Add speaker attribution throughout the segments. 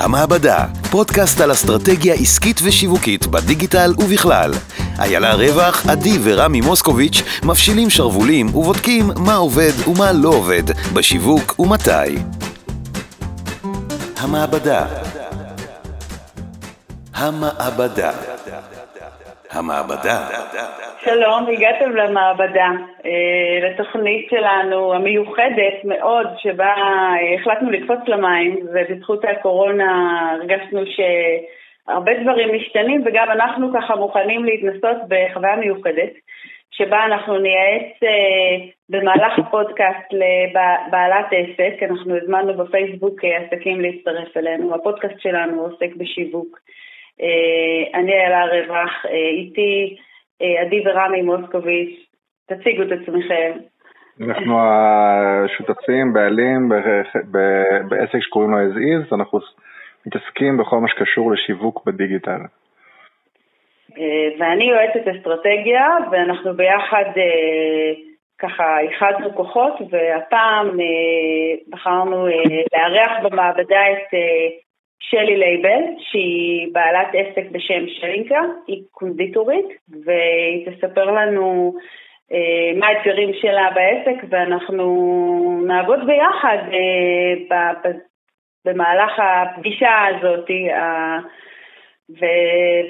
Speaker 1: המעבדה, פודקאסט על אסטרטגיה עסקית ושיווקית בדיגיטל ובכלל. איילה רווח, עדי ורמי מוסקוביץ' מפשילים שרוולים ובודקים מה עובד ומה לא עובד בשיווק ומתי. המעבדה המעבדה המעבדה
Speaker 2: שלום, הגעתם למעבדה, אה, לתוכנית שלנו המיוחדת מאוד, שבה אה, החלטנו לקפוץ למים, ובזכות הקורונה הרגשנו שהרבה דברים משתנים, וגם אנחנו ככה מוכנים להתנסות בחוויה מיוחדת, שבה אנחנו נייעץ אה, במהלך הפודקאסט לבעלת עסק, אנחנו הזמנו בפייסבוק עסקים להצטרף אלינו, הפודקאסט שלנו עוסק בשיווק. אני איילה רווח, איתי עדי ורמי מוסקוביץ', תציגו את עצמכם.
Speaker 3: אנחנו השותפים, בעלים בעסק שקוראים לו as is, אנחנו מתעסקים בכל מה שקשור לשיווק בדיגיטל.
Speaker 2: אה, ואני יועצת אסטרטגיה, ואנחנו ביחד אה, ככה איחדנו כוחות, והפעם בחרנו לארח במעבדה את שלי לייבל, שהיא בעלת עסק בשם שלינקה, היא קונדיטורית, והיא תספר לנו אה, מה האתגרים שלה בעסק, ואנחנו נעבוד ביחד אה, ב, ב, במהלך הפגישה הזאת, אה, ו,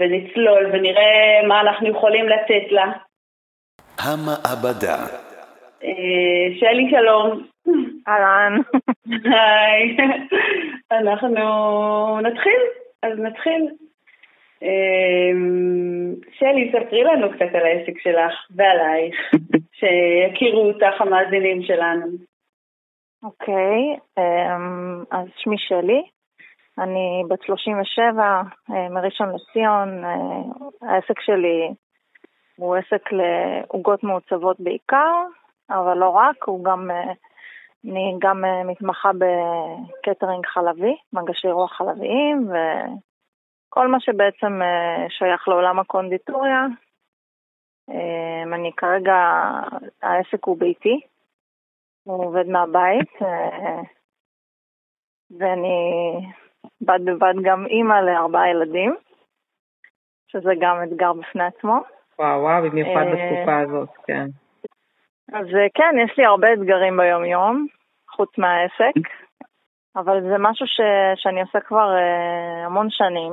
Speaker 2: ונצלול ונראה מה אנחנו יכולים לתת לה.
Speaker 1: המעבדה.
Speaker 2: אה, שלי, שלום.
Speaker 4: אהלן.
Speaker 2: היי. אנחנו נתחיל, אז נתחיל. אמ, שלי, ספרי לנו קצת על העסק שלך ועלייך, שיכירו אותך המאזינים שלנו.
Speaker 4: אוקיי, אמ, אז שמי שלי, אני בת 37, אה, מראשון לציון, העסק שלי הוא עסק לעוגות מעוצבות בעיקר, אבל לא רק, הוא גם אני גם אה, מתמחה בקטרינג חלבי, מגשי רוח חלביים, וכל מה שבעצם אה, שייך לעולם הקונדיטוריה. אה, אני כרגע, העסק הוא ביתי, הוא עובד מהבית, ואני בד בבד גם אימא לארבעה ילדים, שזה גם אתגר בפני עצמו.
Speaker 5: וואו, וואו, במיוחד בתקופה הזאת, כן.
Speaker 4: אז אה, כן, יש לי הרבה אתגרים ביום-יום, חוץ מהעסק, אבל זה משהו ש, שאני עושה כבר uh, המון שנים,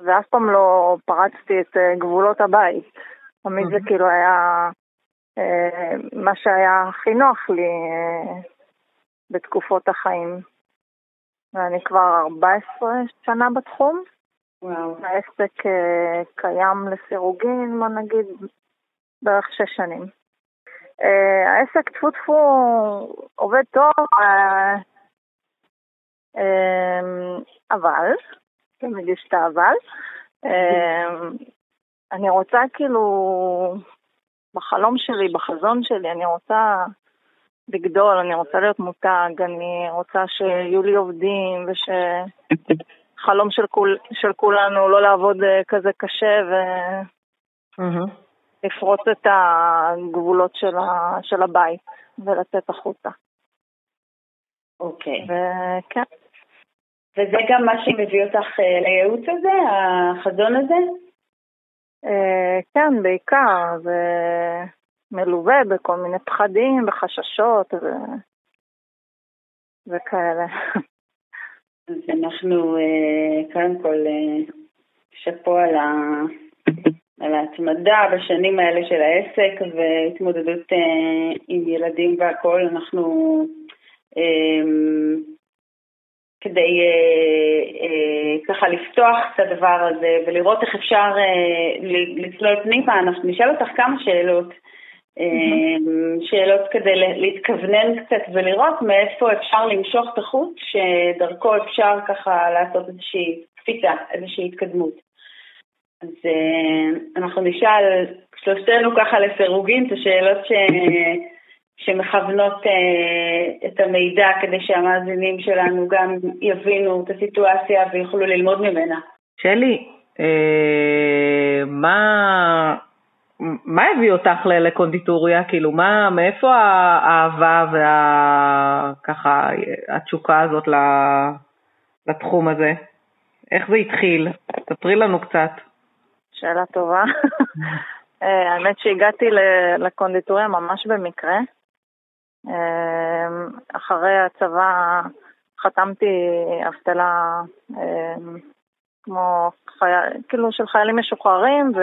Speaker 4: ואף פעם לא פרצתי את uh, גבולות הבית. תמיד זה כאילו היה uh, מה שהיה הכי נוח לי uh, בתקופות החיים. ואני כבר 14 שנה בתחום.
Speaker 2: וואו.
Speaker 4: העסק uh, קיים לסירוגין, בוא נגיד, בערך שש שנים. אה, העסק טפו טפו עובד טוב, אה, אה, אבל, תמיד יש את האבל, אני רוצה כאילו, בחלום שלי, בחזון שלי, אני רוצה לגדול, אני רוצה להיות מותג, אני רוצה שיהיו לי עובדים ושחלום של, כול, של כולנו לא לעבוד כזה קשה ו... Mm-hmm. לפרוץ את הגבולות של, ה, של הבית ולצאת החוצה.
Speaker 2: אוקיי.
Speaker 4: וכן.
Speaker 2: וזה גם מה שמביא אותך אה, לייעוץ הזה, החזון הזה?
Speaker 4: אה, כן, בעיקר. זה מלווה בכל מיני פחדים וחששות ו... וכאלה.
Speaker 2: אז אנחנו אה, קודם כל שאפו על ה... על ההתמדה בשנים האלה של העסק והתמודדות אה, עם ילדים והכול, אנחנו אה, כדי אה, אה, ככה לפתוח את הדבר הזה ולראות איך אפשר אה, לצלול פנימה, אנחנו נשאל אותך כמה שאלות. אה, שאלות כדי להתכוונן קצת ולראות מאיפה אפשר למשוך את החוט, שדרכו אפשר ככה לעשות איזושהי קפיצה, איזושהי התקדמות. אז uh, אנחנו נשאל שלושתנו ככה לסירוגין את השאלות ש... שמכוונות uh, את המידע כדי שהמאזינים שלנו גם יבינו את הסיטואציה ויוכלו ללמוד ממנה.
Speaker 5: שלי, uh, מה, מה הביא אותך לקונדיטוריה? כאילו, מה, מאיפה האהבה וה... ככה, התשוקה הזאת לתחום הזה? איך זה התחיל? ספרי לנו קצת.
Speaker 4: שאלה טובה. אה, האמת שהגעתי לקונדיטוריה ממש במקרה. אה, אחרי הצבא חתמתי אבטלה אה, כמו חייל, כאילו של חיילים משוחררים, ו...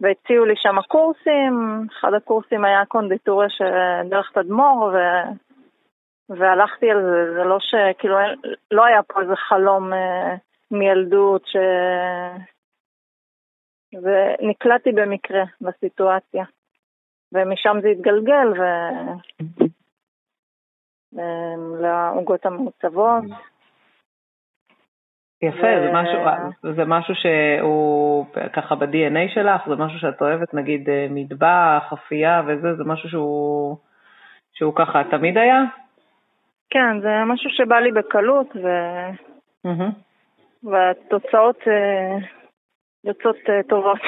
Speaker 4: והציעו לי שם קורסים, אחד הקורסים היה קונדיטוריה דרך תדמור, ו... והלכתי על זה, זה לא ש... כאילו, לא היה פה איזה חלום אה, מילדות, ש... ונקלעתי במקרה בסיטואציה. ומשם זה התגלגל, ו... אה, לעוגות המעוצבות.
Speaker 5: יפה, ו... זה, משהו, זה משהו שהוא ככה ב-DNA שלך, זה משהו שאת אוהבת, נגיד אה, מטבח, אפייה וזה, זה משהו שהוא, שהוא ככה תמיד היה?
Speaker 4: כן, זה משהו שבא לי בקלות, ו... Mm-hmm. והתוצאות uh, יוצאות uh, טובות.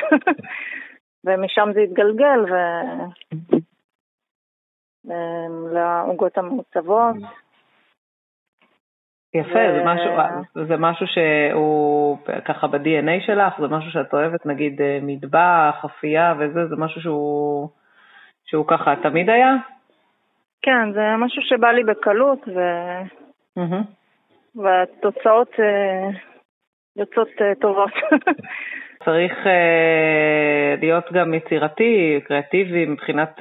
Speaker 4: ומשם זה התגלגל, ו... לעוגות המעוצבות.
Speaker 5: יפה, ו... זה, משהו, זה משהו שהוא ככה ב-DNA שלך, זה משהו שאת אוהבת, נגיד מטבח, אפייה וזה, זה משהו שהוא, שהוא ככה תמיד היה?
Speaker 4: כן, זה משהו שבא לי בקלות, ו... Mm-hmm. והתוצאות יוצאות טובות.
Speaker 5: צריך uh, להיות גם יצירתי, קריאטיבי, מבחינת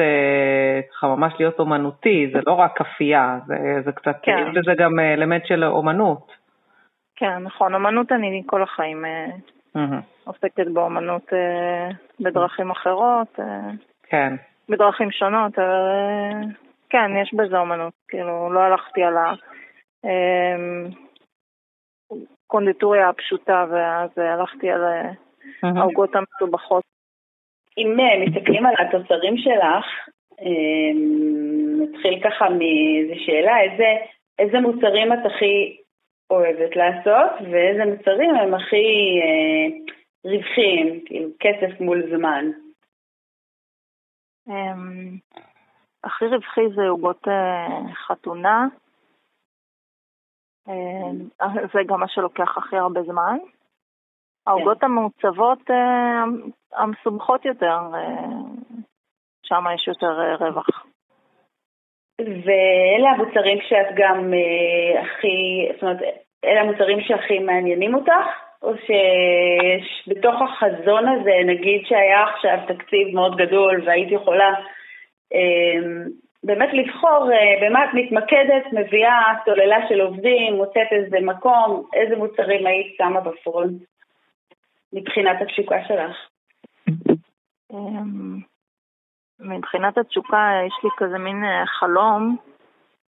Speaker 5: ככה uh, ממש להיות אומנותי, זה לא רק אפייה, זה, זה קצת, כן. יש לזה גם אלמנט של אומנות.
Speaker 4: כן, נכון, אומנות אני כל החיים uh, mm-hmm. עוסקת באומנות uh, בדרכים אחרות, uh,
Speaker 5: כן.
Speaker 4: בדרכים שונות, אבל... Uh, כן, יש בזה אומנות, כאילו, לא הלכתי על הקונדיטוריה אמ, הפשוטה, ואז הלכתי על העוגות המסובכות.
Speaker 2: אם אה, מסתכלים על התוצרים שלך, אמ, נתחיל ככה מאיזו שאלה, איזה, איזה מוצרים את הכי אוהבת לעשות, ואיזה מוצרים הם הכי אה, רווחיים, כאילו כסף מול זמן.
Speaker 4: אמ, הכי רווחי זה עוגות אה, חתונה. אה, זה גם מה שלוקח הכי הרבה זמן. העוגות כן. המעוצבות אה, המסובכות יותר, שם יש יותר רווח.
Speaker 2: ואלה המוצרים שאת גם הכי, זאת אומרת, אלה המוצרים שהכי מעניינים אותך? או שבתוך החזון הזה, נגיד שהיה עכשיו תקציב מאוד גדול והיית יכולה אמ, באמת לבחור אה, במה את מתמקדת, מביאה סוללה של עובדים, מוצאת איזה מקום, איזה מוצרים היית שמה בפרונט מבחינת התשוקה שלך.
Speaker 4: אמ, מבחינת התשוקה יש לי כזה מין אה, חלום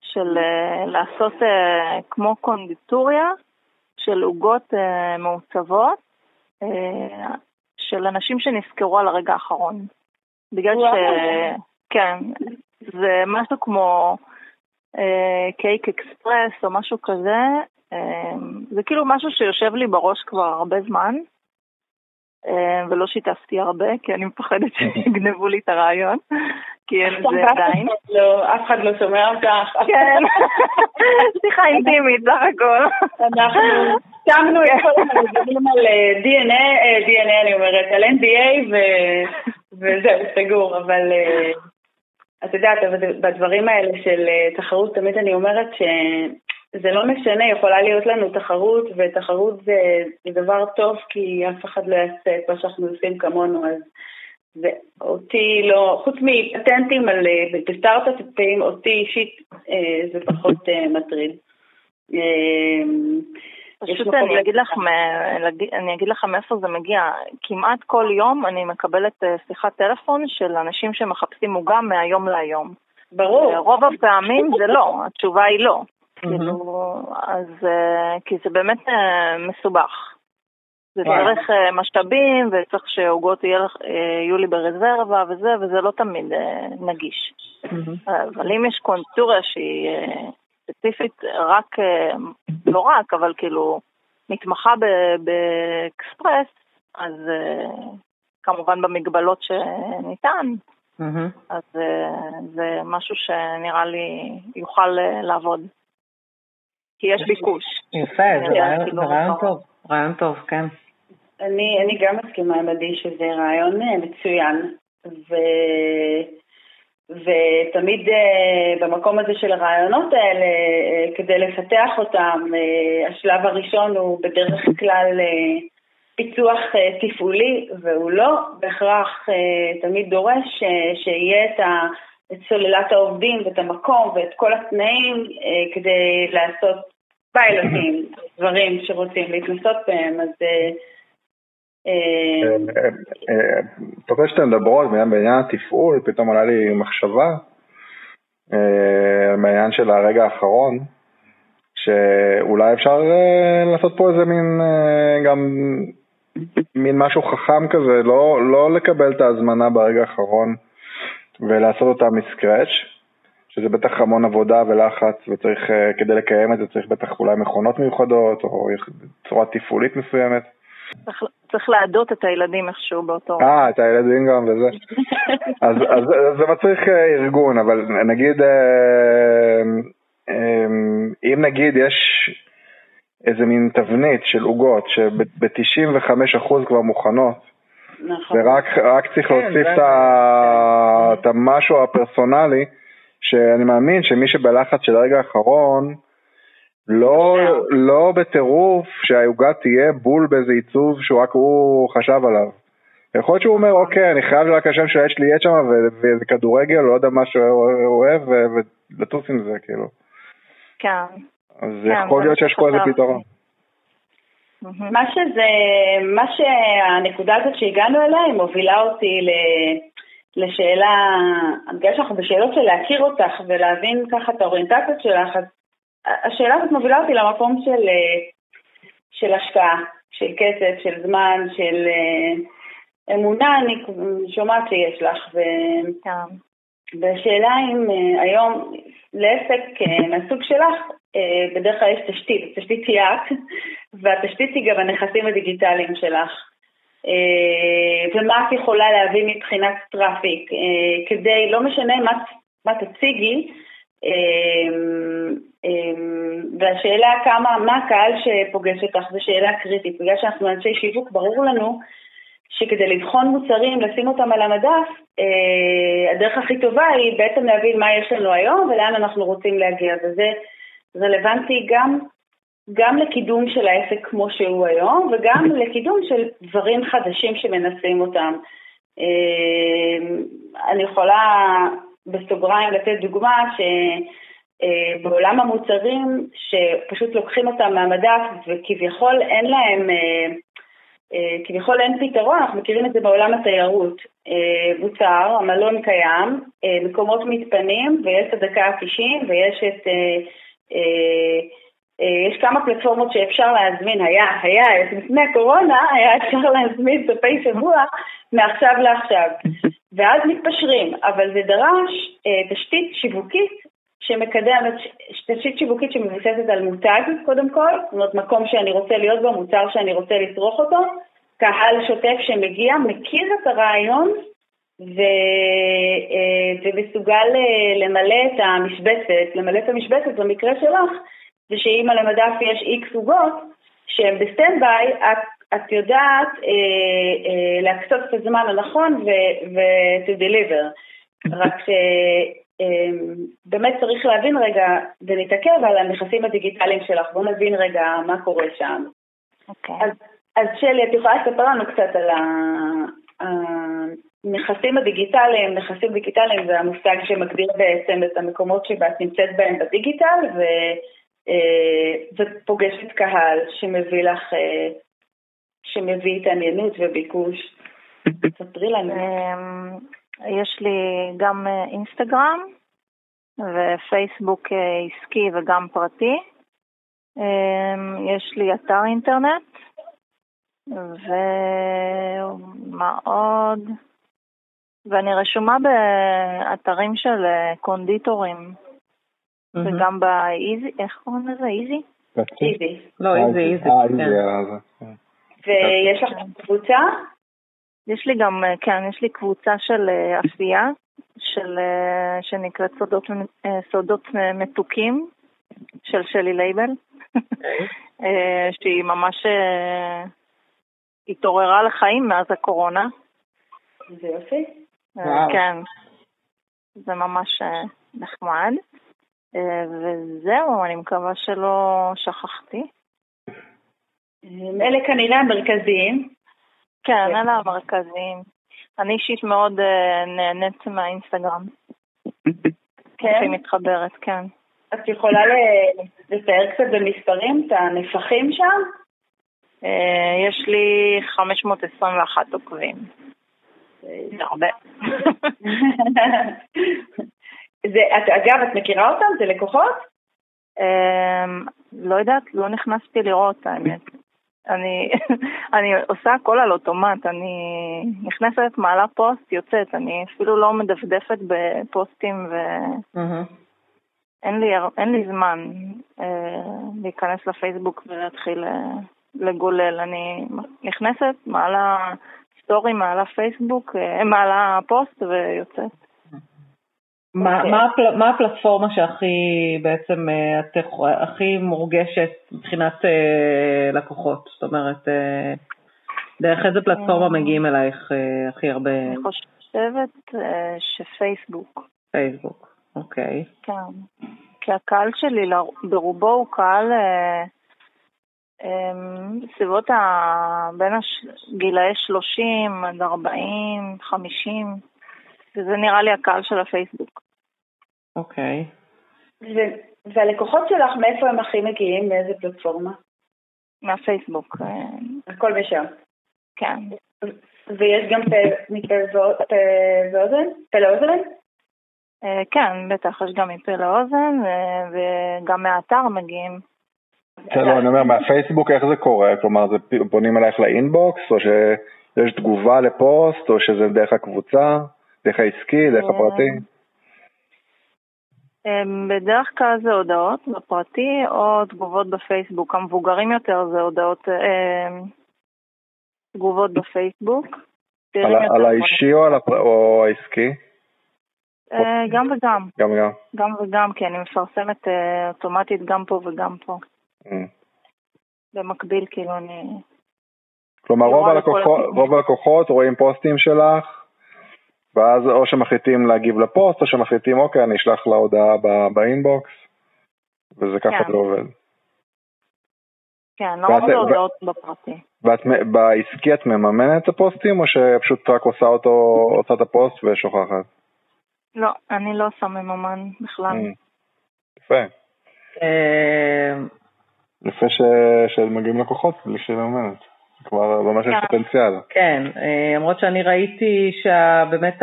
Speaker 4: של אה, לעשות כמו קונדיטוריה של עוגות מעוצבות של אנשים שנזכרו על הרגע האחרון. בגלל ש... כן, זה משהו כמו אה, קייק אקספרס או משהו כזה. אה, זה כאילו משהו שיושב לי בראש כבר הרבה זמן, אה, ולא שיתפתי הרבה, כי אני מפחדת שיגנבו לי את הרעיון, כי אין לזה עדיין.
Speaker 2: לא, אף אחד לא שומע אותך.
Speaker 4: כן, שיחה אינטימית, סך הכל.
Speaker 2: אנחנו שמנו את כל המדברים על DNA, DNA אני אומרת, על NDA, וזהו, סגור, אבל... את יודעת, בדברים האלה של אה, תחרות, תמיד אני אומרת שזה לא משנה, יכולה להיות לנו תחרות, ותחרות זה, זה דבר טוב, כי אף אחד לא יעשה את מה שאנחנו עושים כמונו, אז ואותי לא, חוץ מפטנטים על, אה, בסטארט-אפים, אותי אישית אה, זה פחות מטריד.
Speaker 4: פשוט אני אגיד, לך, אני אגיד לך מאיפה זה מגיע. כמעט כל יום אני מקבלת אה, שיחת טלפון של אנשים שמחפשים עוגה מהיום להיום.
Speaker 2: ברור.
Speaker 4: אה, רוב הפעמים זה לא, התשובה היא לא. כאילו, אז, אה, כי זה באמת מסובך. זה דרך משאבים, וצריך שעוגות יהיו לי ברזרבה וזה, וזה לא תמיד נגיש. אבל אם יש קונטוריה שהיא ספציפית רק, אה, לא רק, אבל כאילו מתמחה באקספרס, אז אה, כמובן במגבלות שניתן, mm-hmm. אז אה, זה משהו שנראה לי יוכל לעבוד. כי יש ביקוש.
Speaker 5: יפה, זה רעיון טוב, רעיון טוב, כן.
Speaker 2: אני, אני גם מסכימה עם עדי שזה רעיון אה, מצוין, ו, ותמיד uh, במקום הזה של הרעיונות האלה, uh, כדי לפתח אותם, השלב הראשון הוא בדרך כלל פיצוח תפעולי, והוא לא בהכרח תמיד דורש שיהיה את, ה, את סוללת העובדים ואת המקום ואת כל התנאים uh, כדי לעשות פיילוטים, דברים שרוצים להתנסות בהם, אז...
Speaker 3: תוך כדי שאתם מדברות בעניין התפעול, פתאום עלה לי מחשבה אה, מהעניין של הרגע האחרון, שאולי אפשר אה, לעשות פה איזה מין, אה, גם מין משהו חכם כזה, לא, לא לקבל את ההזמנה ברגע האחרון ולעשות אותה מסקרץ', שזה בטח המון עבודה ולחץ, וצריך, כדי לקיים את זה צריך בטח אולי מכונות מיוחדות, או צורה תפעולית מסוימת.
Speaker 4: צריך, צריך לעדות את הילדים איכשהו באותו...
Speaker 3: אה, את הילדים גם וזה. אז, אז, אז זה מצריך אה, ארגון, אבל נגיד, אה, אה, אם נגיד יש איזה מין תבנית של עוגות שב-95% כבר מוכנות, נכון. ורק צריך כן, להוסיף את המשהו הפרסונלי, שאני מאמין שמי שבלחץ של הרגע האחרון, לא, לא בטירוף שהעוגה תהיה בול באיזה עיצוב שרק הוא חשב עליו. יכול להיות שהוא אומר, נכון. אוקיי, אני חייב רק השם שיש לי יד שם ואיזה כדורגל, לא יודע מה שהוא אוהב, ולטוס עם זה, כאילו.
Speaker 4: כן.
Speaker 3: אז כן, יכול להיות שיש פה איזה פתרון.
Speaker 2: מה שזה, מה שהנקודה הזאת שהגענו אליה, היא מובילה אותי ל... לשאלה, בגלל שאנחנו בשאלות של להכיר אותך ולהבין ככה את האוריינטציות שלך, אז השאלה הזאת מובילה אותי למקום של, אה, של השקעה, של כסף, של זמן, של אה, אמונה, אני שומעת שיש לך. ו... כן. והשאלה אם אה, היום לעסק מהסוג שלך, בדרך כלל יש תשתית, תשתית היא את, והתשתית היא גם הנכסים הדיגיטליים שלך. ומה את יכולה להביא מבחינת traffic, כדי, לא משנה מה, מה תציגי, אמ, והשאלה כמה, מה הקהל שפוגש אותך זו שאלה קריטית. בגלל שאנחנו אנשי שיווק, ברור לנו שכדי לבחון מוצרים, לשים אותם על המדף, אה, הדרך הכי טובה היא בעצם להבין מה יש לנו היום ולאן אנחנו רוצים להגיע. וזה רלוונטי גם, גם לקידום של העסק כמו שהוא היום, וגם לקידום של דברים חדשים שמנסים אותם. אה, אני יכולה בסוגריים לתת דוגמה ש... אה, המוצרים שפשוט לוקחים אותם מהמדף וכביכול אין להם, אה, אה, כביכול אין פתרון, אנחנו מכירים את זה בעולם התיירות. מוצר, המלון קיים, מקומות מתפנים ויש את הדקה ה-90 ויש את... יש כמה פלטפורמות שאפשר להזמין, היה, היה, לפני הקורונה היה אפשר להזמין סופי שבוע מעכשיו לעכשיו. ואז מתפשרים, אבל זה דרש תשתית שיווקית שמקדמת תשתית שיווקית שמבוססת על מותג קודם כל, זאת אומרת מקום שאני רוצה להיות בו, מוצר שאני רוצה לצרוך אותו, קהל שוטף שמגיע, מכיר את הרעיון ו... אה, ומסוגל אה, למלא את המשבצת, למלא את המשבצת במקרה שלך, זה שאם על המדף יש איקס עוגות שהן ב stand by, את, את יודעת אה, אה, להקצות את הזמן הנכון ו-to deliver. רק ש... אמ, באמת צריך להבין רגע ונתעכב על הנכסים הדיגיטליים שלך. בואו נבין רגע מה קורה שם.
Speaker 4: אוקיי.
Speaker 2: אז, אז שלי, את יכולה לספר לנו קצת על הנכסים הדיגיטליים, נכסים דיגיטליים זה המושג שמגדיר בעצם את המקומות שבה את נמצאת בהם בדיגיטל ו, אה, ופוגשת קהל שמביא לך, אה, שמביא התעניינות וביקוש. ספרי לנו.
Speaker 4: אמ, יש לי גם אה, אינסטגרם ופייסבוק אה, עסקי וגם פרטי. אמ, יש לי אתר אינטרנט ומה עוד? ואני רשומה באתרים של אה, קונדיטורים וגם באיזי, איך קוראים לזה? איזי?
Speaker 2: איזי.
Speaker 5: לא, איזי, איזי.
Speaker 2: כן. ויש לך קבוצה?
Speaker 4: יש לי גם, אה, כן, יש לי קבוצה של אה, עשייה, של, אה, שנקראת סודות, סודות מתוקים, של שלי לייבל. אוקיי. שהיא ממש התעוררה לחיים מאז הקורונה.
Speaker 2: זה יופי.
Speaker 4: כן, זה ממש נחמד. וזהו, אני מקווה שלא שכחתי.
Speaker 2: אלה כנראה המרכזיים.
Speaker 4: כן, אלה המרכזיים. אני אישית מאוד נהנית מהאינסטגרם. כן? היא מתחברת, כן.
Speaker 2: את יכולה לתאר קצת במספרים את הנפחים שם?
Speaker 4: יש לי 521 עוקבים. זה הרבה.
Speaker 2: זה, את, אגב, את מכירה אותם? זה לקוחות?
Speaker 4: לא יודעת, לא נכנסתי לראות, האמת. אני, אני עושה הכל על אוטומט, אני נכנסת, מעלה פוסט, יוצאת, אני אפילו לא מדפדפת בפוסטים ואין לי, אין לי זמן אה, להיכנס לפייסבוק ולהתחיל אה, לגולל. אני נכנסת, מעלה סטורי, מעלה פייסבוק, אה, מעלה פוסט ויוצאת.
Speaker 5: מה, okay. מה, הפל, מה הפלטפורמה שהכי בעצם את הכי מורגשת מבחינת uh, לקוחות? זאת אומרת, uh, דרך איזה פלטפורמה מגיעים אלייך הכי הרבה?
Speaker 4: אני חושבת שפייסבוק.
Speaker 5: פייסבוק, אוקיי.
Speaker 4: Okay. כן. כי הקהל שלי ברובו הוא קהל בסביבות ה... בין הש... גילאי 30 עד 40, 50, וזה נראה לי הקהל של הפייסבוק.
Speaker 5: אוקיי.
Speaker 2: והלקוחות שלך, מאיפה הם הכי מגיעים? מאיזה פלטפורמה?
Speaker 4: מהפייסבוק.
Speaker 2: אה, הכל משם.
Speaker 4: כן.
Speaker 2: ויש גם מפה ואוזן? פה לאוזן?
Speaker 4: אה, כן, בטח, יש גם מפה לאוזן, אה, וגם מהאתר מגיעים.
Speaker 3: כן, לא, אני אומר, מהפייסבוק איך זה קורה? כלומר, זה פונים אלייך לאינבוקס, או שיש תגובה לפוסט, או שזה דרך הקבוצה, דרך העסקי, דרך הפרטי?
Speaker 4: בדרך כלל זה הודעות בפרטי או תגובות בפייסבוק. המבוגרים יותר זה הודעות, אה, תגובות בפייסבוק.
Speaker 3: על, על האישי או, על הפ... או העסקי?
Speaker 4: אה, גם וגם.
Speaker 3: גם וגם.
Speaker 4: גם וגם, כי אני מפרסמת אה, אוטומטית גם פה וגם פה. Mm. במקביל, כאילו אני...
Speaker 3: כלומר, רוב הלקוחות, רוב הלקוחות רואים פוסטים שלך, ואז או שמחליטים להגיב לפוסט, או שמחליטים, אוקיי, אני אשלח לה הודעה באינבוקס, וזה ככה כן. זה עובד.
Speaker 4: כן, לא הרבה הודעות בפרטי.
Speaker 3: ואת בעסקי את מממנת את הפוסטים, או שפשוט רק עושה אותו, עושה את הפוסט ושוכחת?
Speaker 4: לא, אני לא עושה מממן בכלל. Mm.
Speaker 3: יפה. אה, יפה שמגיעים לקוחות בלי שהיא מממנת. כבר ממש יש כן. פוטנציאל.
Speaker 5: כן, אה, למרות שאני ראיתי שבאמת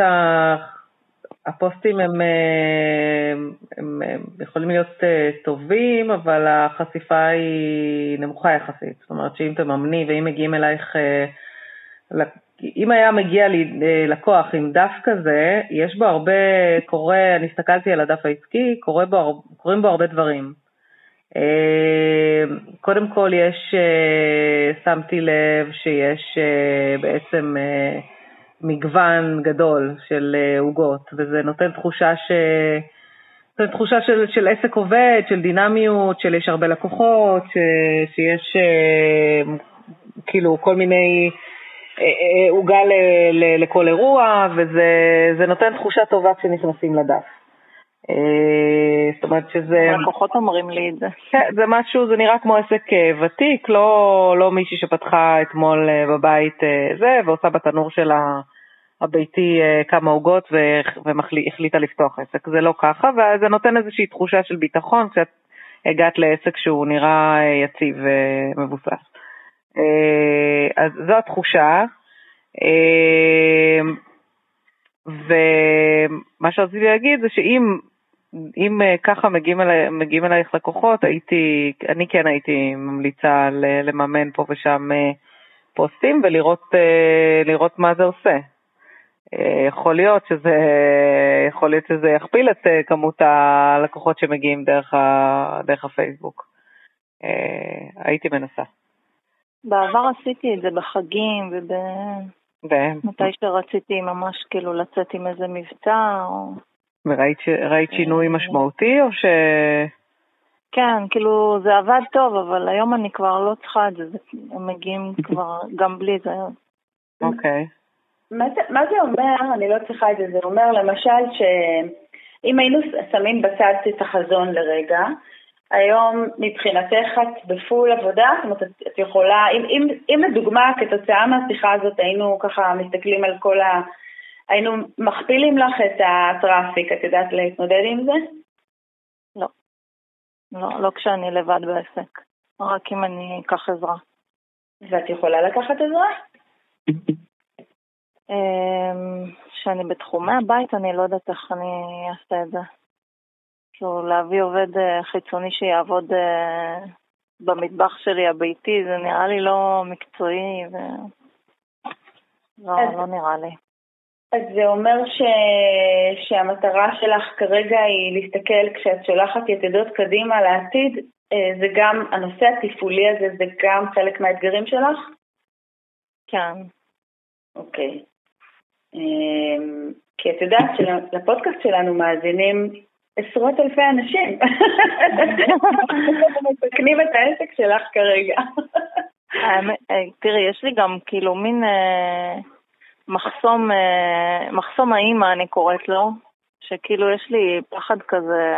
Speaker 5: הפוסטים הם, אה, הם, הם יכולים להיות אה, טובים, אבל החשיפה היא נמוכה יחסית. זאת אומרת שאם תממני ואם מגיעים אלייך, אם היה מגיע לי לקוח עם דף כזה, יש בו הרבה, קורה, אני הסתכלתי על הדף העסקי, קורה בו, קורים בו הרבה דברים. אה, קודם כל יש, אה, שמתי לב שיש אה, בעצם מגוון גדול של עוגות, וזה נותן תחושה ש... נותן תחושה של, של עסק עובד, של דינמיות, של יש הרבה לקוחות, ש, שיש כאילו כל מיני עוגה לכל אירוע, וזה נותן תחושה טובה כשנכנסים לדף.
Speaker 4: אה, זאת אומרת שזה... הלקוחות אומרים לי את זה.
Speaker 5: כן, זה משהו, זה נראה כמו עסק אה, ותיק, לא, לא מישהי שפתחה אתמול אה, בבית זה, ועושה בתנור שלה הביתי כמה עוגות והחליטה לפתוח עסק. זה לא ככה, וזה נותן איזושהי תחושה של ביטחון כשאת הגעת לעסק שהוא נראה יציב ומבוסס. אז זו התחושה. ומה שרציתי להגיד זה שאם אם uh, ככה מגיעים, אלי, מגיעים אלייך לקוחות, הייתי, אני כן הייתי ממליצה לממן פה ושם uh, פוסטים ולראות uh, מה זה עושה. יכול להיות שזה, יכול להיות שזה יכפיל את כמות הלקוחות שמגיעים דרך, ה, דרך הפייסבוק. הייתי מנסה.
Speaker 4: בעבר עשיתי את זה בחגים וב... מתי שרציתי ממש כאילו לצאת עם איזה מבצע או...
Speaker 5: וראית ש... שינוי משמעותי או ש...
Speaker 4: כן, כאילו זה עבד טוב, אבל היום אני כבר לא צריכה את זה, הם מגיעים כבר גם בלי זה.
Speaker 5: אוקיי.
Speaker 2: מה זה, מה זה אומר, אני לא צריכה את זה, זה אומר למשל שאם היינו שמים בצד את החזון לרגע, היום מבחינתך את בפול עבודה, זאת אומרת, את, את יכולה, אם, אם, אם לדוגמה כתוצאה מהשיחה הזאת היינו ככה מסתכלים על כל ה... היינו מכפילים לך את הטראפיק, את יודעת להתמודד עם זה?
Speaker 4: לא. לא, לא כשאני לבד בעסק, רק אם אני אקח עזרה.
Speaker 2: ואת יכולה לקחת עזרה?
Speaker 4: כשאני אמ, בתחומי הבית, אני לא יודעת איך אני אעשה את זה. כאילו, להביא עובד אה, חיצוני שיעבוד אה, במטבח שלי הביתי, זה נראה לי לא מקצועי, ו... לא, אז, לא נראה לי.
Speaker 2: אז זה אומר ש... שהמטרה שלך כרגע היא להסתכל, כשאת שולחת יתדות קדימה לעתיד, אה, זה גם, הנושא התפעולי הזה זה גם חלק מהאתגרים שלך?
Speaker 4: כן.
Speaker 2: אוקיי. אמ, כי את יודעת שלפודקאסט שלנו מאזינים עשרות אלפי אנשים. מסכנים את העסק שלך כרגע.
Speaker 4: אה, תראי, יש לי גם כאילו מין אה, מחסום, אה, מחסום האימא אני קוראת לו, שכאילו יש לי פחד כזה,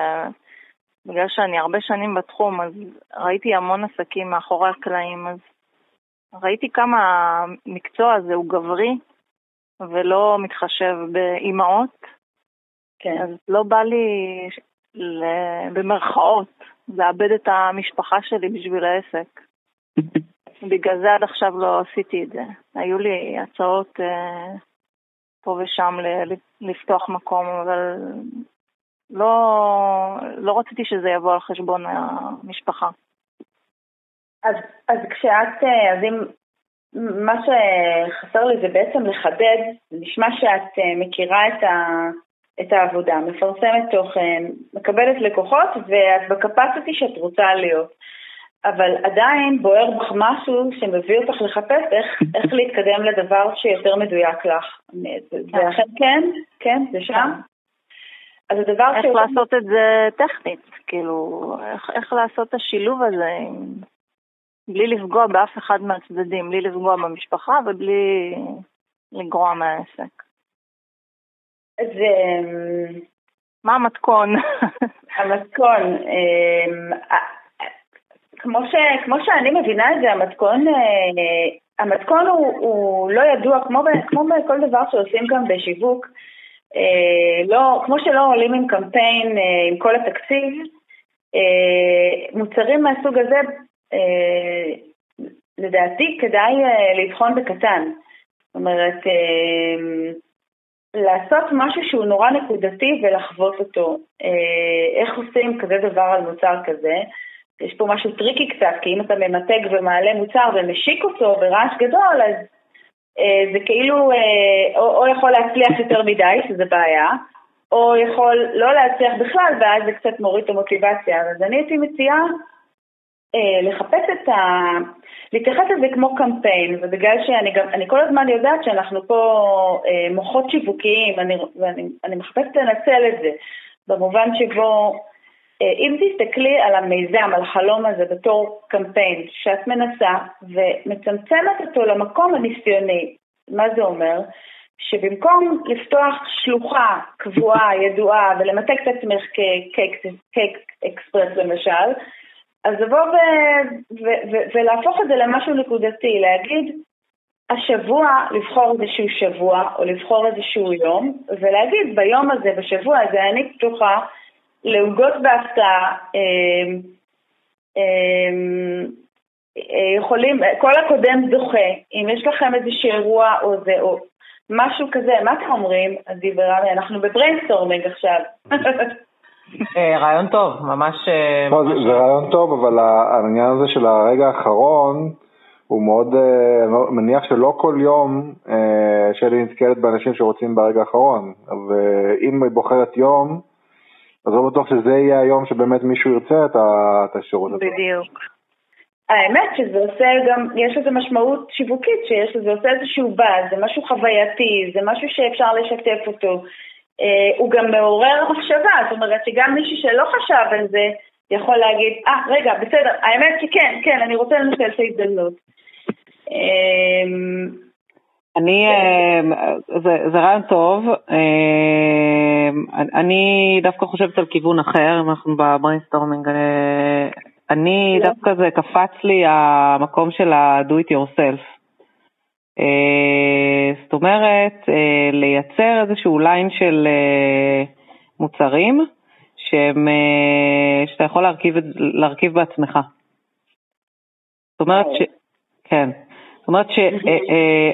Speaker 4: בגלל שאני הרבה שנים בתחום, אז ראיתי המון עסקים מאחורי הקלעים, אז ראיתי כמה המקצוע הזה הוא גברי ולא מתחשב באימהות. כן. אז לא בא לי, במרכאות, לאבד את המשפחה שלי בשביל העסק. בגלל זה עד עכשיו לא עשיתי את זה. היו לי הצעות אה, פה ושם לפתוח מקום, אבל לא, לא רציתי שזה יבוא על חשבון המשפחה.
Speaker 2: אז, אז כשאת, אה, אז אם, מה שחסר לי זה בעצם לחדד, נשמע שאת אה, מכירה את, ה, את העבודה, מפרסמת תוכן, מקבלת לקוחות ואת בקפסיטי שאת רוצה להיות. אבל עדיין בוער בך משהו שמביא אותך לחפש איך, איך להתקדם לדבר שיותר מדויק לך. זה כן. אכן כן? כן? זה שם?
Speaker 4: אז הדבר איך שיותר... לעשות את זה טכנית, כאילו, איך, איך לעשות את השילוב הזה בלי לפגוע באף אחד מהצדדים, בלי לפגוע במשפחה ובלי לגרוע מהעסק.
Speaker 2: זה...
Speaker 4: מה המתכון?
Speaker 2: המתכון, אמ, כמו, ש, כמו שאני מבינה את זה, המתכון, אה, המתכון הוא, הוא לא ידוע, כמו, כמו בכל דבר שעושים גם בשיווק, אה, לא, כמו שלא עולים עם קמפיין אה, עם כל התקציב, מוצרים מהסוג הזה, לדעתי כדאי לבחון בקטן. זאת אומרת, לעשות משהו שהוא נורא נקודתי ולחוות אותו. איך עושים כזה דבר על מוצר כזה? יש פה משהו tricky קצת, כי אם אתה ממתג ומעלה מוצר ומשיק אותו ברעש גדול, אז אה, זה כאילו, אה, או, או יכול להצליח יותר מדי, שזה בעיה, או יכול לא להצליח בכלל, ואז זה קצת מוריד את המוטיבציה. אז אני הייתי מציעה אה, לחפש את ה... להתייחס לזה כמו קמפיין, ובגלל שאני גם, אני כל הזמן יודעת שאנחנו פה אה, מוחות שיווקיים, אני, ואני אני מחפשת לנצל את זה, במובן שבו אם תסתכלי על המיזם, על החלום הזה בתור קמפיין שאת מנסה ומצמצמת אותו למקום הניסיוני, מה זה אומר? שבמקום לפתוח שלוחה קבועה, ידועה, ולמתג את עצמך כקייק אקספרס למשל, אז לבוא ולהפוך את זה למשהו נקודתי, להגיד, השבוע לבחור איזשהו שבוע או לבחור איזשהו יום, ולהגיד ביום הזה, בשבוע הזה, אני פתוחה לעוגות בהפתעה, אמ, אמ, יכולים, כל הקודם זוכה, אם יש לכם איזשהו אירוע או זה, או משהו כזה, מה אתם אומרים, עדי ורמי? אנחנו ב brainstorming עכשיו.
Speaker 5: אה, רעיון טוב, ממש...
Speaker 3: אה, זה רעיון טוב, אבל העניין הזה של הרגע האחרון, הוא מאוד, אה, לא, מניח שלא כל יום שלי נתקלת באנשים שרוצים ברגע האחרון, ואם היא בוחרת יום, אז לא בטוח שזה יהיה היום שבאמת מישהו ירצה את השירות הזה.
Speaker 2: בדיוק. האמת שזה עושה גם, יש לזה משמעות שיווקית, שיש לזה עושה איזשהו באז, זה משהו חווייתי, זה משהו שאפשר לשתף אותו. אה, הוא גם מעורר מחשבה, זאת אומרת שגם מישהו שלא חשב על זה, יכול להגיד, אה, ah, רגע, בסדר, האמת שכן, כן, אני רוצה לנצל את ההזדמנות. אמ,
Speaker 5: אני, אמ, זה, זה רעיון טוב, אמ, אני דווקא חושבת על כיוון אחר, אם אנחנו ב brainstorming, אה, אני לא. דווקא זה קפץ לי המקום של ה-do it yourself. אה, זאת אומרת, אה, לייצר איזשהו ליין של מוצרים שהם, שאתה יכול להרכיב, להרכיב בעצמך. זאת אומרת ש... כן. זאת אומרת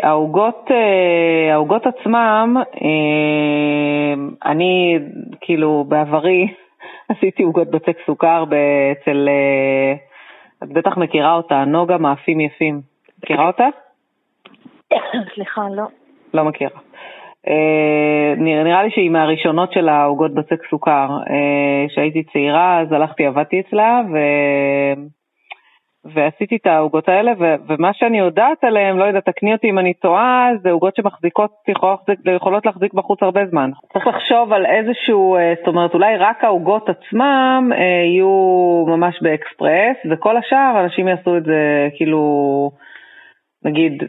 Speaker 5: שהעוגות אה, עצמם, אה, אני כאילו בעברי עשיתי עוגות בצק סוכר אצל, אה, את בטח מכירה אותה, נוגה מאפים יפים. מכירה אותה?
Speaker 4: סליחה, לא.
Speaker 5: לא מכירה. נראה לי שהיא מהראשונות של העוגות בצק סוכר. כשהייתי צעירה אז הלכתי, עבדתי אצלה, ו... ועשיתי את העוגות האלה, ו- ומה שאני יודעת עליהן, לא יודעת, תקני אותי אם אני טועה, זה עוגות שמחזיקות, יכולות להחזיק, בחוץ הרבה זמן. צריך לחשוב על איזשהו, אה, זאת אומרת, אולי רק העוגות עצמם אה, יהיו ממש באקספרס, וכל השאר אנשים יעשו את זה כאילו, נגיד,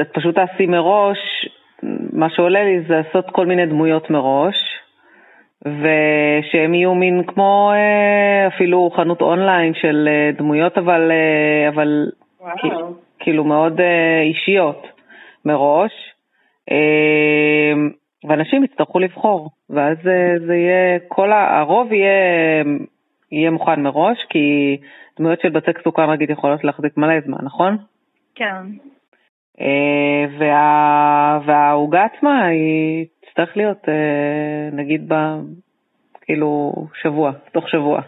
Speaker 5: את פשוט תעשי מראש, מה שעולה לי זה לעשות כל מיני דמויות מראש. ושהם יהיו מין כמו אה, אפילו חנות אונליין של אה, דמויות, אבל, אה, אבל כאילו, כאילו מאוד אישיות מראש. ואנשים יצטרכו לבחור, ואז זה יהיה, כל הרוב יהיה, יהיה מוכן מראש, כי דמויות של בצק סוכר נגיד יכולות להחזיק מלא זמן, נכון?
Speaker 4: כן.
Speaker 5: וה, והעוגה עצמה היא תצטרך להיות נגיד ב... כאילו שבוע, תוך שבוע.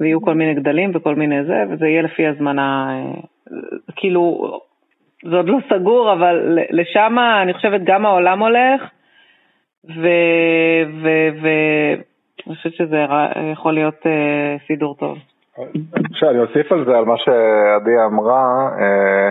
Speaker 5: ויהיו כל מיני גדלים וכל מיני זה, וזה יהיה לפי הזמנה, אה, כאילו, זה עוד לא סגור, אבל לשם אני חושבת גם העולם הולך, ואני חושבת שזה יכול להיות אה, סידור טוב.
Speaker 3: אני אוסיף על זה, על מה שעדי אמרה, אה,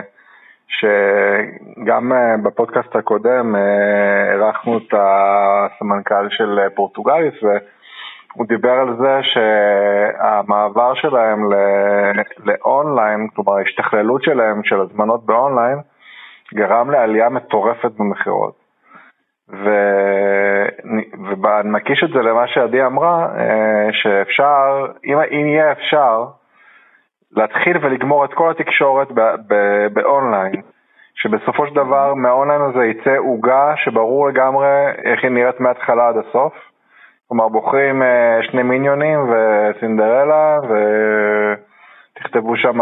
Speaker 3: שגם אה, בפודקאסט הקודם אה, אירחנו את הסמנכ"ל של אה, פורטוגליס והוא דיבר על זה שהמעבר שלהם לאונליין, כלומר ההשתכללות שלהם של הזמנות באונליין, גרם לעלייה מטורפת במכירות. ואני מקיש את זה למה שעדי אמרה, שאפשר, אם יהיה אפשר, להתחיל ולגמור את כל התקשורת באונליין, שבסופו של דבר מהאונליין הזה יצא עוגה שברור לגמרי איך היא נראית מההתחלה עד הסוף. כלומר בוחרים אה, שני מיניונים וסינדרלה ותכתבו שם...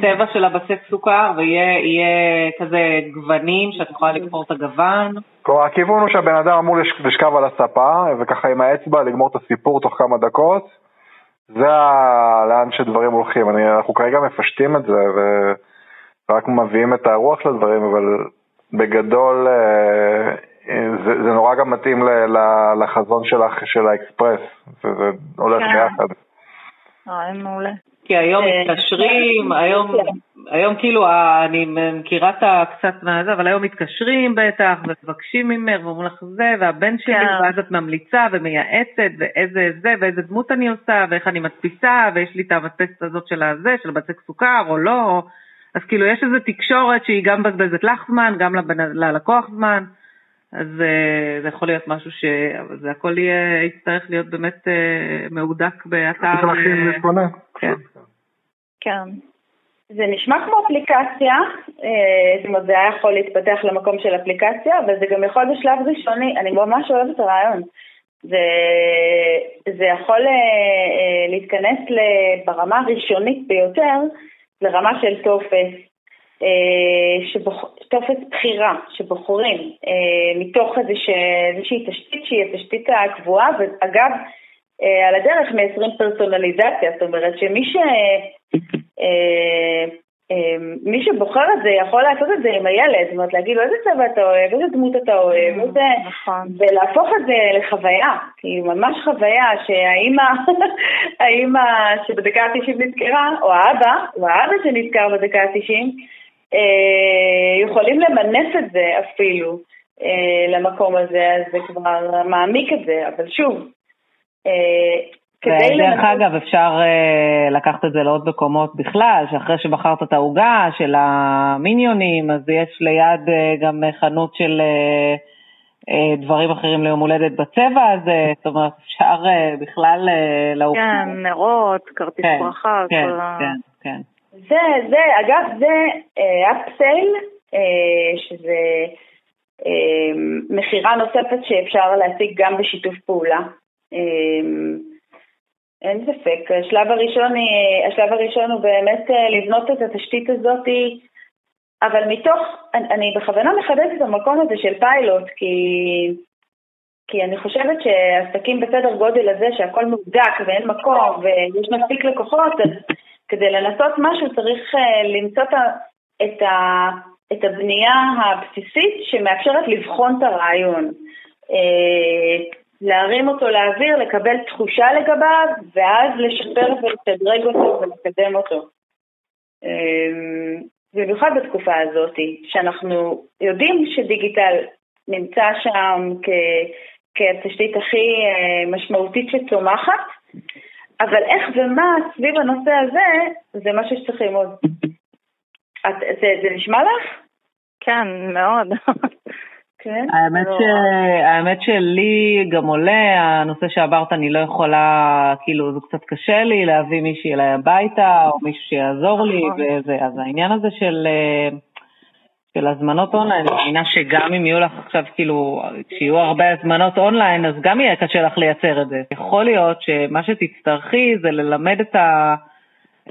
Speaker 5: צבע של הבצק סוכר ויהיה כזה גוונים שאת יכולה לבחור את הגוון.
Speaker 3: כלומר הכיוון הוא שהבן אדם אמור לשכב על הספה וככה עם האצבע לגמור את הסיפור תוך כמה דקות. זה לאן שדברים הולכים. אני, אנחנו כרגע מפשטים את זה ורק מביאים את הרוח של הדברים, אבל בגדול אה, זה, זה נורא גם מתאים לחזון של, של האקספרס, וזה הולך כן. ביחד.
Speaker 4: אה, מעולה.
Speaker 5: כי היום אה, מתקשרים, היום, היום כאילו, אני מכירה את הקצת מהזה, אבל היום מתקשרים בטח, ומבקשים ממך, ואומרים לך זה, והבן שלי, כן. ואז את ממליצה ומייעצת, ואיזה זה, ואיזה דמות אני עושה, ואיך אני מדפיסה, ויש לי את המדפסת הזאת של הזה, של בצק סוכר, או לא, אז כאילו יש איזו תקשורת שהיא גם מבזבזת לך זמן, גם ללקוח זמן. אז uh, זה יכול להיות משהו ש... זה הכל יהיה, יצטרך להיות באמת uh, מהודק באתר.
Speaker 3: Uh,
Speaker 4: כן. כן.
Speaker 2: זה נשמע כמו אפליקציה, זאת אומרת זה היה יכול להתפתח למקום של אפליקציה, אבל זה גם יכול בשלב ראשוני, אני ממש אוהבת את הרעיון. זה, זה יכול להתכנס ברמה הראשונית ביותר לרמה של טופס, אה, שבוח... טופס בחירה שבוחרים אה, מתוך איזוש... איזושהי תשתית שהיא התשתית הקבועה, ואגב, אה, על הדרך מייצרים פרסונליזציה, זאת אומרת שמי ש... מי שבוחר את זה יכול לעשות את זה עם הילד, זאת אומרת להגיד לו איזה צבע אתה אוהב, איזה דמות אתה אוהב, mm, איזה... נכון. ולהפוך את זה לחוויה, כאילו ממש חוויה שהאימא, האימא שבדקה ה-90 נזכרה, או האבא, או האבא שנזכר בדקה ה-90, אה, יכולים למנף את זה אפילו אה, למקום הזה, אז זה כבר מעמיק את זה, אבל שוב, אה,
Speaker 5: דרך אגב, אפשר uh, לקחת את זה לעוד מקומות בכלל, שאחרי שבחרת את העוגה של המיניונים, אז יש ליד uh, גם חנות של uh, uh, דברים אחרים ליום הולדת בצבע הזה, זאת אומרת, אפשר uh, בכלל uh, לעוף.
Speaker 4: כן, נרות, כרטיס כן, ברכה.
Speaker 5: כן, כל... כן, כן.
Speaker 2: זה, זה, אגב, זה אפסייל, שזה uh, מכירה נוספת שאפשר להשיג גם בשיתוף פעולה. אין ספק. השלב הראשון, השלב הראשון הוא באמת אה, לבנות את התשתית הזאת, אבל מתוך, אני, אני בכוונה מחדדת את המקום הזה של פיילוט, כי, כי אני חושבת שעסקים בסדר גודל הזה, שהכל מובדק ואין מקום ויש מספיק לקוחות, אז כדי לנסות משהו צריך אה, למצוא את, ה, את הבנייה הבסיסית שמאפשרת לבחון את הרעיון. להרים אותו לאוויר, לקבל תחושה לגביו, ואז לשפר ולשדרג אותו ולקדם אותו. אמ, במיוחד בתקופה הזאת, שאנחנו יודעים שדיגיטל נמצא שם כ- כתשתית הכי אה, משמעותית שצומחת, אבל איך ומה סביב הנושא הזה, זה משהו שצריך ללמוד. זה, זה נשמע לך?
Speaker 4: כן, מאוד.
Speaker 5: כן. האמת, לא. ש... האמת שלי גם עולה, הנושא שעברת אני לא יכולה, כאילו זה קצת קשה לי להביא מישהי אליי הביתה, או מישהו שיעזור לי, נכון. וזה, אז העניין הזה של, אה, של הזמנות אונליין, אני מאמינה שגם אם יהיו לך עכשיו, כאילו, כשיהיו הרבה הזמנות אונליין, אז גם יהיה קשה לך לייצר את זה. יכול להיות שמה שתצטרכי זה ללמד את ה...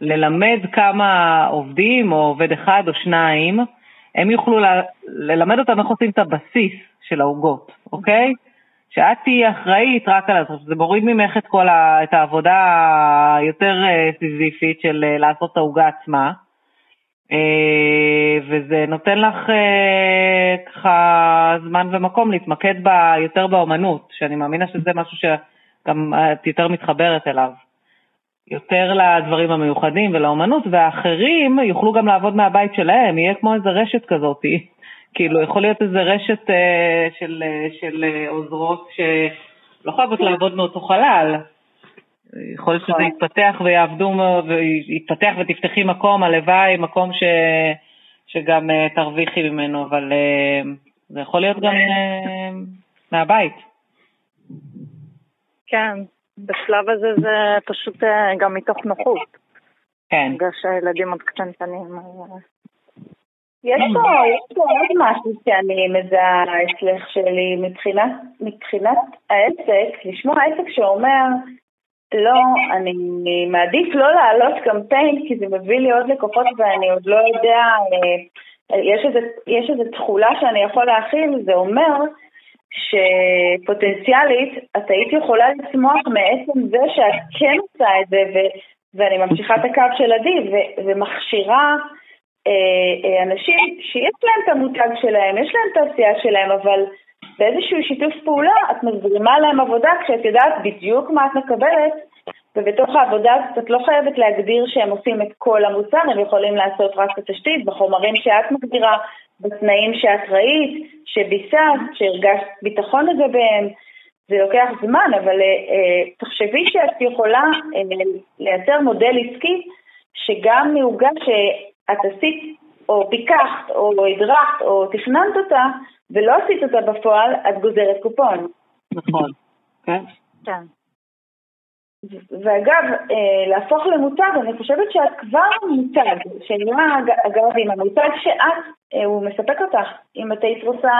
Speaker 5: ללמד כמה עובדים, או עובד אחד או שניים, הם יוכלו ל- ללמד אותם איך עושים את הבסיס של העוגות, אוקיי? שאת תהיי אחראית רק על זה, זה מוריד ממך את כל ה, את העבודה היותר אה, סיזיפית של אה, לעשות את העוגה עצמה, אה, וזה נותן לך ככה זמן ומקום להתמקד בה יותר באומנות, שאני מאמינה שזה משהו שגם את יותר מתחברת אליו. יותר לדברים המיוחדים ולאומנות, והאחרים יוכלו גם לעבוד מהבית שלהם, יהיה כמו איזה רשת כזאת. כאילו, יכול להיות איזה רשת אה, של, אה, של אה, עוזרות שלא חייבות לעבוד מאותו חלל. יכול להיות שזה נכון. יתפתח ויעבדו, ויתפתח ותפתחי מקום, הלוואי, מקום ש, שגם אה, תרוויחי ממנו, אבל אה, זה יכול להיות גם אה, מהבית.
Speaker 4: כן, בשלב הזה זה פשוט אה, גם מתוך נוחות.
Speaker 5: כן.
Speaker 4: בגלל שהילדים עוד קטנטנים. אה,
Speaker 2: יש פה, יש פה עוד משהו שאני מזהה אצלך שלי מבחינת, מבחינת העסק, לשמוע עסק שאומר, לא, אני מעדיף לא להעלות קמפיין כי זה מביא לי עוד לקוחות ואני עוד לא יודע, אה, יש איזו, יש איזו תכולה שאני יכול להכיל, זה אומר שפוטנציאלית את היית יכולה לצמוח מעצם זה שאת כן עושה את זה, ו- ואני ממשיכה את הקו של עדי, ו- ומכשירה אה, אה, אנשים שיש להם את המותג שלהם, יש להם את העשייה שלהם, אבל באיזשהו שיתוף פעולה את מזרימה להם עבודה כשאת יודעת בדיוק מה את מקבלת, ובתוך העבודה הזאת את לא חייבת להגדיר שהם עושים את כל המוצר, הם יכולים לעשות רק את התשתית בחומרים שאת מגדירה, בתנאים שאת ראית, שביססת, שהרגשת ביטחון לגביהם. זה לוקח זמן, אבל אה, תחשבי שאת יכולה אה, לייצר מודל עסקי שגם מעוגה שאת עשית או פיקחת או הדרכת או תכננת אותה ולא עשית אותה בפועל, את גוזרת קופון.
Speaker 5: נכון, כן.
Speaker 4: כן.
Speaker 2: ואגב, אה, להפוך למותג, אני חושבת שאת כבר מותג, שנראה, אגב, עם המותג שאת, אה, הוא מספק אותך, אם את היית רוצה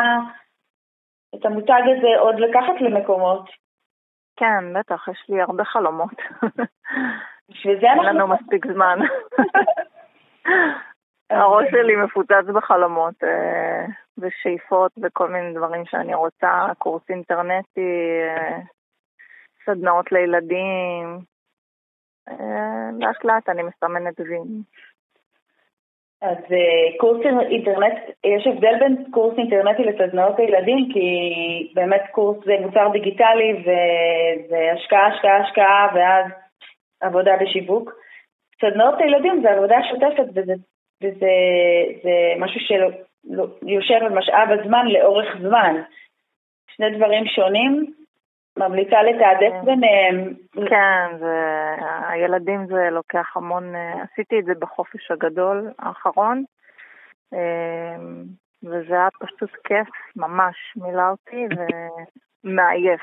Speaker 2: את המותג הזה עוד לקחת למקומות.
Speaker 4: כן, בטח, יש לי הרבה חלומות.
Speaker 2: בשביל זה אנחנו...
Speaker 4: אין לנו מספיק זמן. הראש שלי מפוצץ בחלומות, אה, וכל מיני דברים שאני רוצה, קורס אינטרנטי, סדנאות לילדים. אה, לאט לאט אני מסמנת וי.
Speaker 2: אז אה, קורס אינטרנט, יש הבדל בין קורס אינטרנטי לסדנאות לילדים, כי באמת קורס זה מוצר דיגיטלי וזה השקעה, השקעה, השקעה, ואז עבודה בשיווק. סדנאות לילדים זה עבודה שוטפת וזה, וזה זה משהו שיושב על משאב הזמן לאורך זמן. שני דברים שונים, ממליצה לתעדף כן. ביניהם.
Speaker 4: כן, זה, הילדים זה לוקח המון, עשיתי את זה בחופש הגדול האחרון, וזה היה פשוט כיף, ממש מילא אותי ומעייף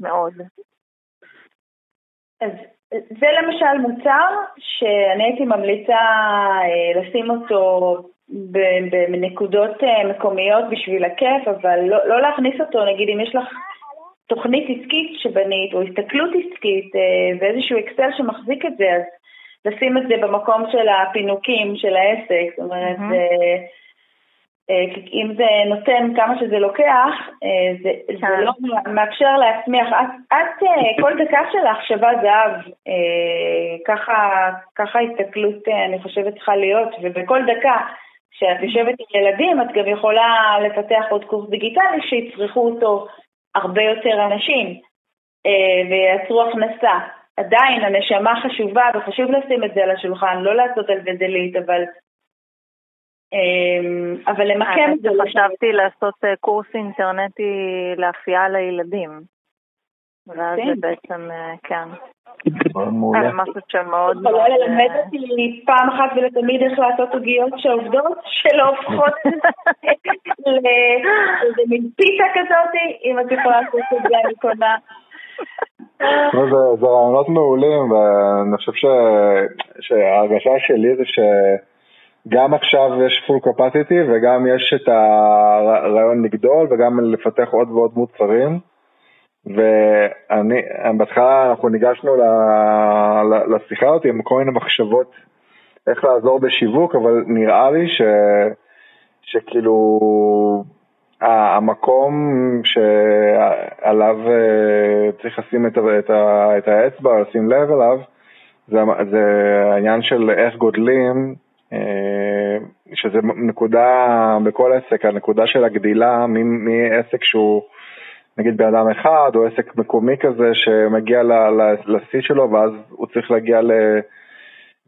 Speaker 4: מאוד.
Speaker 2: אז זה למשל מוצר שאני הייתי ממליצה אה, לשים אותו בנקודות אה, מקומיות בשביל הכיף, אבל לא, לא להכניס אותו, נגיד אם יש לך תוכנית עסקית שבנית או הסתכלות עסקית אה, ואיזשהו אקסל שמחזיק את זה, אז לשים את זה במקום של הפינוקים של העסק, זאת אומרת, mm-hmm. אם זה נותן כמה שזה לוקח, אה, זה, זה כן. לא מאפשר להצמיח. את, את כל דקה שלך שווה זהב, ככה, ככה הסתכלות אני חושבת צריכה להיות, ובכל דקה כשאת יושבת עם ילדים את גם יכולה לפתח עוד קורס דיגיטלי שיצרכו אותו הרבה יותר אנשים וייצרו הכנסה. עדיין הנשמה חשובה וחשוב לשים את זה על השולחן, לא לעשות על זה דלית, אבל אמ, אבל למקם
Speaker 4: את זה... חשבתי לעשות אה, קורס אינטרנטי לאפייה לילדים. ואז זה בעצם, אה, כן. זה משהו שמאוד...
Speaker 2: יכולה ללמד אותי פעם אחת ולתמיד איך לעשות עוגיות שעובדות, שלא הופכות לאיזה מין פיתה כזאת, אם את יכולה לעשות את זה, אני קונה.
Speaker 3: זה רעיונות מעולים, ואני חושב שההרגשה שלי זה ש... גם עכשיו יש full capacity וגם יש את הרעיון לגדול וגם לפתח עוד ועוד מוצרים. ואני, בהתחלה אנחנו ניגשנו לשיחה הזאת עם כל מיני מחשבות איך לעזור בשיווק, אבל נראה לי ש, שכאילו המקום שעליו אה, צריך לשים את, את, את האצבע, לשים לב אליו, זה, זה העניין של איך גודלים אה, שזה נקודה בכל עסק, הנקודה של הגדילה מעסק שהוא נגיד בן אדם אחד או עסק מקומי כזה שמגיע לשיא שלו ואז הוא צריך להגיע ל...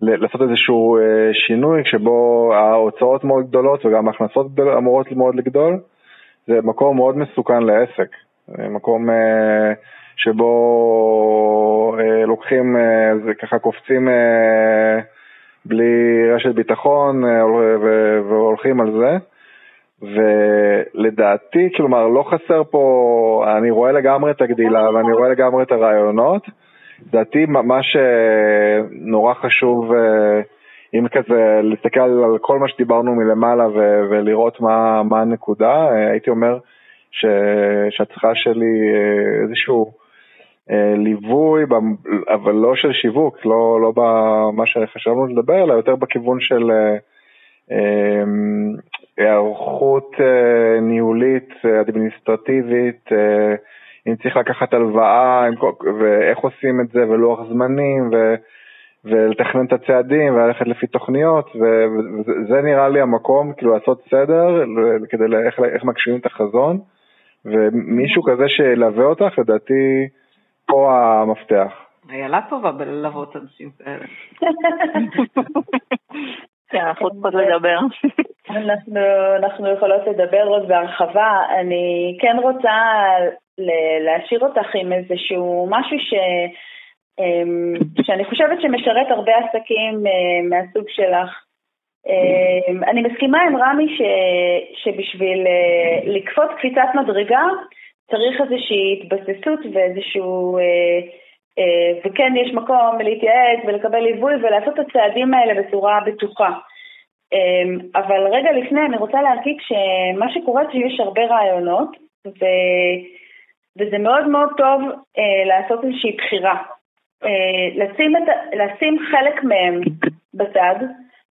Speaker 3: לעשות איזשהו אה, שינוי שבו ההוצאות מאוד גדולות וגם ההכנסות אמורות מאוד לגדול, זה מקום מאוד מסוכן לעסק, מקום אה, שבו לוקחים, זה ככה קופצים בלי רשת ביטחון אה, והולכים על זה. ולדעתי, כלומר, לא חסר פה, אני רואה לגמרי את הגדילה ואני רואה לגמרי את הרעיונות. לדעתי, מה שנורא חשוב, אה, אם כזה, להסתכל על כל מה שדיברנו מלמעלה ולראות מה, מה הנקודה, אה, הייתי אומר שהצריכה שלי איזשהו אה, ליווי, אבל לא של שיווק, לא, לא במה שחשבנו לדבר, אלא יותר בכיוון של היערכות אה, ניהולית, אדמיניסטרטיבית, אם צריך לקחת הלוואה, ואיך עושים את זה, ולוח זמנים, ו... ולתכנן את הצעדים וללכת לפי תוכניות, וזה נראה לי המקום, כאילו לעשות סדר, כדי איך, איך מגשימים את החזון, ומישהו כזה שילווה אותך, לדעתי, פה המפתח.
Speaker 5: איילה טובה בללוות אנשים כאלה.
Speaker 4: כן, אנחנו צריכות לדבר.
Speaker 2: אנחנו יכולות לדבר עוד בהרחבה. אני כן רוצה להשאיר אותך עם איזשהו משהו ש... אמ, שאני חושבת שמשרת הרבה עסקים אה, מהסוג שלך. אמ, אני מסכימה עם רמי ש, שבשביל אה, לקפוץ קפיצת מדרגה, צריך איזושהי התבססות ואיזשהו... אה, וכן יש מקום להתייעץ ולקבל ליווי ולעשות את הצעדים האלה בצורה בטוחה. אה, אבל רגע לפני אני רוצה להגיד שמה שקורה זה שיש הרבה רעיונות ו... וזה מאוד מאוד טוב אה, לעשות איזושהי בחירה. אה, לשים, את, לשים חלק מהם בצד,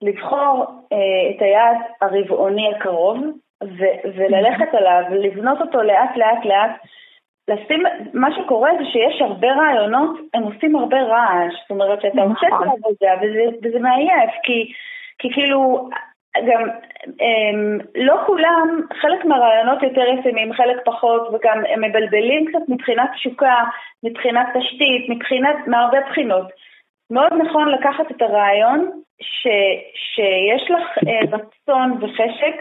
Speaker 2: לבחור אה, את היעד הרבעוני הקרוב ו- וללכת עליו, לבנות אותו לאט לאט לאט. לשים, מה שקורה זה שיש הרבה רעיונות, הם עושים הרבה רעש, זאת אומרת שאתה עושה את נכון. העבודה וזה, וזה מעייף, כי, כי כאילו, גם הם, לא כולם, חלק מהרעיונות יותר ישימים, חלק פחות, וגם הם מבלבלים קצת מבחינת תשוקה, מבחינת תשתית, מבחינת, מהרבה בחינות. מאוד נכון לקחת את הרעיון ש, שיש לך אה, רצון וחשק,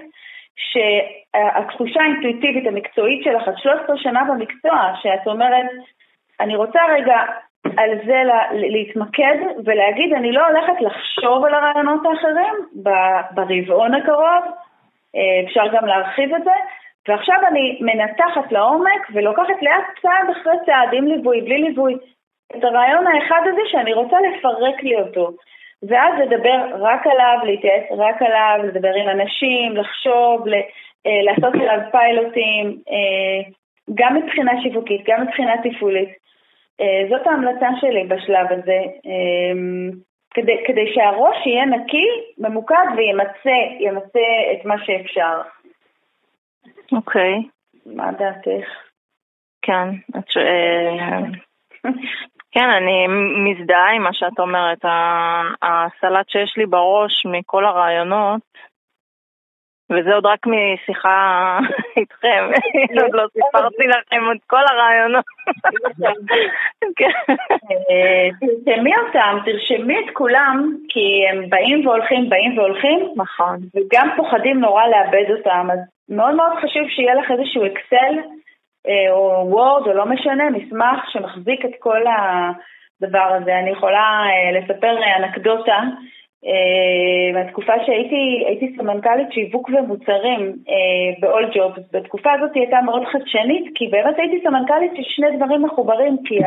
Speaker 2: שהתחושה האינטואיטיבית המקצועית שלך, את 13 שנה במקצוע, שאת אומרת, אני רוצה רגע על זה להתמקד ולהגיד, אני לא הולכת לחשוב על הרעיונות האחרים ברבעון הקרוב, אה, אפשר גם להרחיב את זה, ועכשיו אני מנתחת לעומק ולוקחת לאט צעד אחרי צעד, עם ליווי, בלי ליווי, את הרעיון האחד הזה שאני רוצה לפרק לי אותו. ואז לדבר רק עליו, להתייעץ רק עליו, לדבר עם אנשים, לחשוב, אה, לעשות עליו פיילוטים, אה, גם מבחינה שיווקית, גם מבחינה תפעולית. אה, זאת ההמלצה שלי בשלב הזה, כדי, כדי שהראש יהיה נקי, ממוקד וימצה את מה שאפשר.
Speaker 4: אוקיי. Okay.
Speaker 2: מה דעתך?
Speaker 4: כן, את ש... כן, אני מזדהה עם מה שאת אומרת. הסלט שיש לי בראש מכל הרעיונות, וזה עוד רק משיחה איתכם, עוד לא סיפרתי לכם את כל הרעיונות.
Speaker 2: כן. אה, תרשמי אותם, תרשמי את כולם, כי הם באים והולכים, באים והולכים.
Speaker 4: נכון.
Speaker 2: וגם פוחדים נורא לאבד אותם, אז מאוד מאוד חשוב שיהיה לך איזשהו אקסל או וורד, או לא משנה, מסמך שמחזיק את כל הדבר הזה. אני יכולה אה, לספר אנקדוטה. מהתקופה שהייתי הייתי סמנכ"לית שיווק ומוצרים ב-all jobs, בתקופה הזאת היא הייתה מאוד חדשנית, כי באמת הייתי סמנכ"לית של שני דברים מחוברים, כי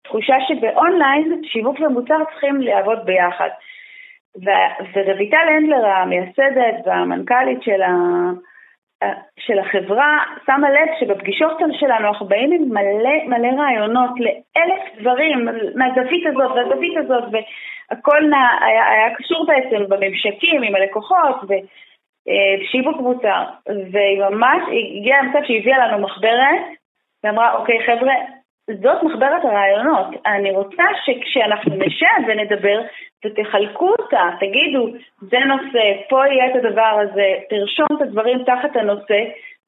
Speaker 2: התחושה שבאונליין שיווק ומוצר צריכים לעבוד ביחד. ורויטל הנדלר, המייסדת והמנכ"לית של, ה... של החברה שמה לב שבפגישות שלנו אנחנו באים עם מלא מלא רעיונות לאלף דברים מהזווית הזאת והזווית הזאת והכל נע, היה, היה קשור בעצם בממשקים עם הלקוחות ושיווק מוצר. והיא ממש הגיעה למצב שהיא הביאה לנו מחברת ואמרה אוקיי חבר'ה זאת מחברת הרעיונות. אני רוצה שכשאנחנו נשב ונדבר, ותחלקו אותה, תגידו, זה נושא, פה יהיה את הדבר הזה, תרשום את הדברים תחת הנושא,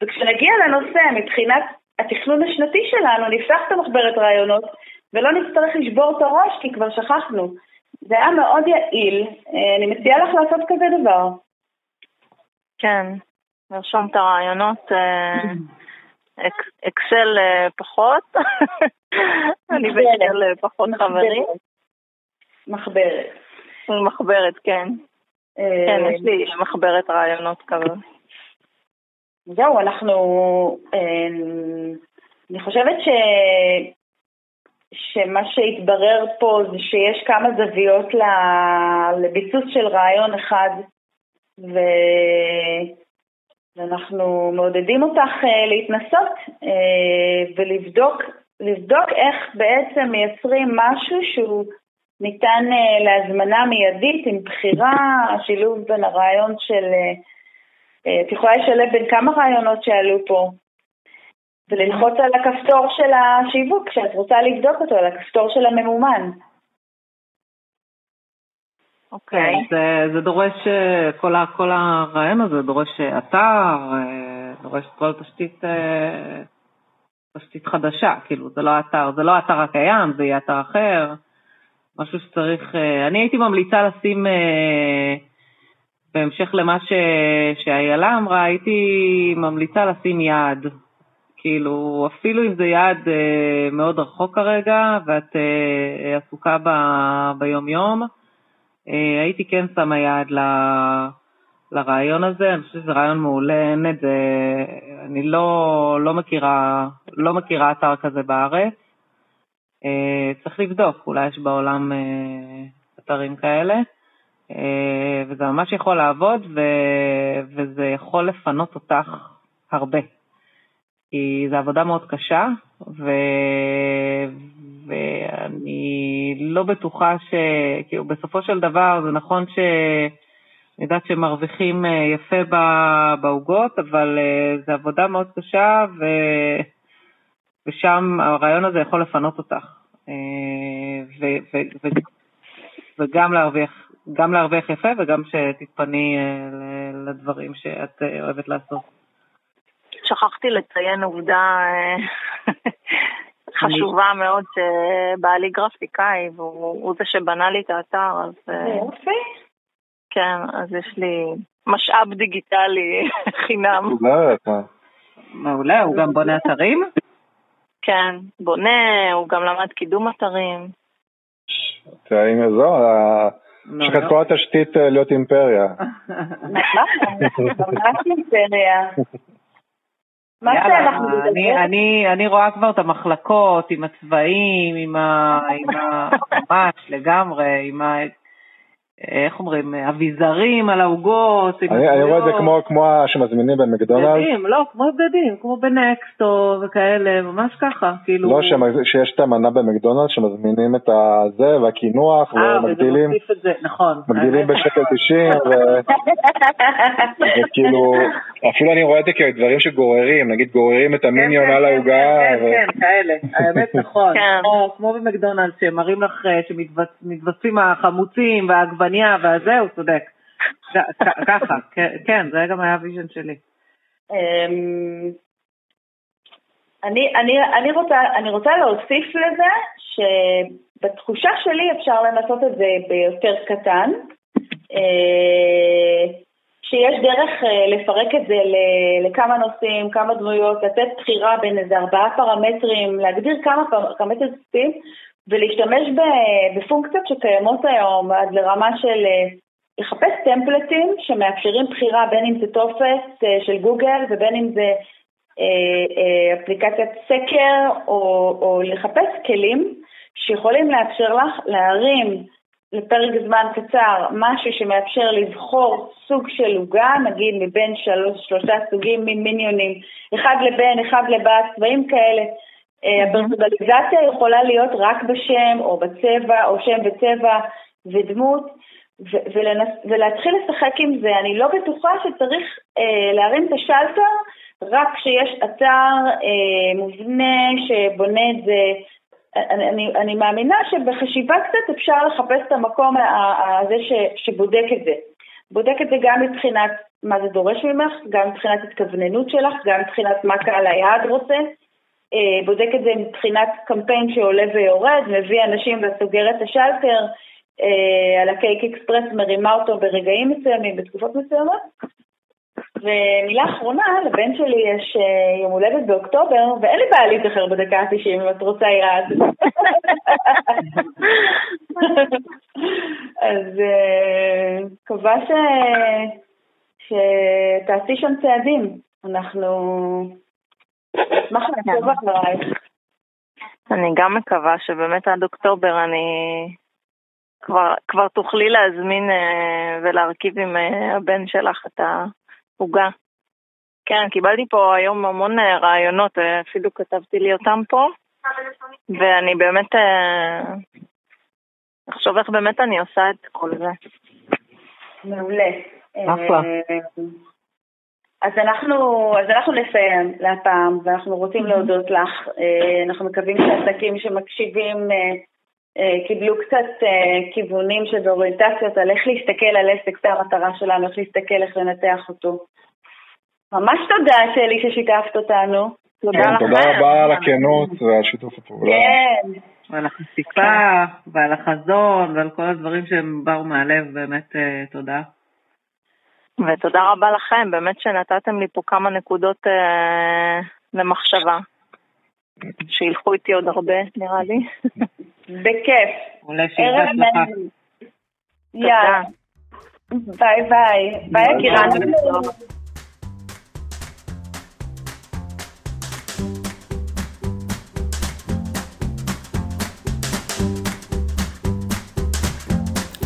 Speaker 2: וכשנגיע לנושא מבחינת התכנון השנתי שלנו, נפתח את המחברת רעיונות, ולא נצטרך לשבור את הראש כי כבר שכחנו. זה היה מאוד יעיל, אה, אני מציעה לך לעשות כזה דבר.
Speaker 4: כן, לרשום את הרעיונות. אה, אקסל אה, פחות, אני באקסל אה, פחות חברים.
Speaker 2: מחברת.
Speaker 4: מחברת, כן. כן, יש לי מחברת רעיונות כזה.
Speaker 2: זהו, אנחנו... אני חושבת ש... שמה שהתברר פה זה שיש כמה זוויות לביסוס של רעיון אחד, ו... ואנחנו מעודדים אותך uh, להתנסות uh, ולבדוק לבדוק איך בעצם מייצרים משהו שהוא ניתן uh, להזמנה מיידית עם בחירה, השילוב בין הרעיון של... את יכולה לשלב בין כמה רעיונות שעלו פה וללחוץ על הכפתור של השיווק כשאת רוצה לבדוק אותו, על הכפתור של הממומן.
Speaker 5: אוקיי. Okay. זה, זה דורש, אה, כל, ה, כל הרעיון הזה דורש אה, אתר, אה, דורש כל תשתית, תשתית חדשה, כאילו זה לא אתר, זה לא האתר הקיים, זה יהיה אתר אחר, משהו שצריך, אני הייתי ממליצה לשים, בהמשך למה ש, שאיילה אמרה, הייתי ממליצה לשים יעד. כאילו, אפילו אם זה יעד מאוד רחוק כרגע, ואת עסוקה ב, ביום-יום, אה, הייתי כן שמה יד ל... לרעיון הזה, אני חושבת שזה רעיון מעולה, אין את זה, אני לא, לא מכירה, לא מכירה אתר כזה בארץ. אה, צריך לבדוק, אולי יש בעולם אה, אתרים כאלה, וזה ממש יכול לעבוד, ו, וזה יכול לפנות אותך הרבה. כי זו עבודה מאוד קשה, ו... ואני לא בטוחה ש... כאילו, בסופו של דבר זה נכון ש... אני יודעת שמרוויחים אה, יפה בעוגות, אבל אה, זו עבודה מאוד קשה, ו... ושם הרעיון הזה יכול לפנות אותך. אה, ו... ו... ו... וגם להרוויח, גם להרוויח יפה וגם שתתפני לדברים שאת אוהבת לעשות.
Speaker 4: שכחתי לציין עובדה חשובה מאוד שבעלי גרפיקאי והוא זה שבנה לי את האתר, אז...
Speaker 2: יופי.
Speaker 4: כן, אז יש לי משאב דיגיטלי חינם.
Speaker 5: מעולה, הוא גם בונה אתרים?
Speaker 4: כן, בונה, הוא גם למד קידום אתרים.
Speaker 3: זו, יש לך את כל התשתית אה, להיות אימפריה.
Speaker 2: ממש אימפריה.
Speaker 5: יאללה, אני, אני, אני רואה כבר את המחלקות עם הצבעים, עם ה... עם ה... ממש לגמרי, עם ה... איך אומרים, אביזרים על העוגות.
Speaker 3: אני, אני רואה את זה כמו, כמו שמזמינים במקדונלדס.
Speaker 5: בגדים, לא, כמו בגדים, כמו בנקסטו וכאלה, ממש ככה, כאילו...
Speaker 3: לא, שיש את המנה במקדונלדס שמזמינים את הזה והקינוח
Speaker 5: אה, ומגדילים, את זה, נכון.
Speaker 3: מגדילים בשקל 90 ו... וכאילו, אפילו אני רואה את זה כדברים שגוררים, נגיד גוררים את המיניון
Speaker 5: כן,
Speaker 3: על
Speaker 5: כן,
Speaker 3: העוגה.
Speaker 5: כן, כן, כאלה, האמת נכון, כמו במקדונלדס שמראים לך אה, שמתווספים החמוצים והעגבניות. העגבנייה והזה, הוא צודק. ככה, כן, זה גם היה ה vision שלי.
Speaker 2: אמ, אני, אני, אני, רוצה, אני רוצה להוסיף לזה שבתחושה שלי אפשר לנסות את זה ביותר קטן, אה, שיש דרך אה, לפרק את זה לכמה נושאים, כמה דמויות, לתת בחירה בין איזה ארבעה פרמטרים, להגדיר כמה פרמטרים ולהשתמש בפונקציות שקיימות היום עד לרמה של אה, לחפש טמפלטים שמאפשרים בחירה בין אם זה טופס אה, של גוגל ובין אם זה אה, אפליקציית סקר או, או לחפש כלים שיכולים לאפשר לך להרים לפרק זמן קצר משהו שמאפשר לבחור סוג של עוגה, נגיד מבין שלוש, שלושה סוגים ממיניונים, אחד לבן, אחד לבת, צבעים כאלה. אה, הפרסונליזציה יכולה להיות רק בשם או בצבע, או שם וצבע ודמות, ולנס, ולהתחיל לשחק עם זה. אני לא בטוחה שצריך אה, להרים את השלטר רק כשיש אתר אה, מובנה שבונה את זה. אני, אני, אני מאמינה שבחשיבה קצת אפשר לחפש את המקום הזה ש, שבודק את זה. בודק את זה גם מבחינת מה זה דורש ממך, גם מבחינת התכווננות שלך, גם מבחינת מה קהל היעד רוצה. אה, בודק את זה מבחינת קמפיין שעולה ויורד, מביא אנשים וסוגר את השלטר אה, על הקייק אקספרס, מרימה אותו ברגעים מסוימים, בתקופות מסוימות. ומילה אחרונה, לבן שלי יש אה, יום הולדת באוקטובר, ואין לי בעיה להתאחר בדקה ה-90 אם את רוצה יעד. אז מקווה שתעשי שם צעדים. אנחנו אשמח לעקוב אחרייך.
Speaker 4: אני גם מקווה שבאמת עד אוקטובר אני כבר, כבר תוכלי להזמין אה, ולהרכיב עם אה, הבן שלך את העוגה. כן, קיבלתי פה היום המון אה, רעיונות, אפילו כתבתי לי אותם פה, ואני באמת אחשוב איך באמת אני עושה את כל זה.
Speaker 2: מעולה. אחלה. אז אנחנו, אז אנחנו נסיים להפעם, ואנחנו רוצים להודות לך. אה, אנחנו מקווים שעסקים שמקשיבים אה, אה, קיבלו קצת כיוונים של אוריינטציות על איך להסתכל על עסק, זה המטרה שלנו, איך להסתכל, איך לנתח אותו. ממש תודה, שלי, ששיתפת אותנו.
Speaker 3: תודה כן, לכם. תודה רבה על הכנות ועל שיתוף הפעולה.
Speaker 2: כן.
Speaker 5: ועל החשיפה, ועל החזון, ועל כל הדברים שהם באו מהלב, באמת תודה.
Speaker 4: ותודה רבה לכם, באמת שנתתם לי פה כמה נקודות אה, למחשבה. שילכו איתי עוד הרבה, נראה לי.
Speaker 2: בכיף.
Speaker 5: אולי שיהיה בהצלחה.
Speaker 2: יאללה. ביי ביי. ביי יקירה.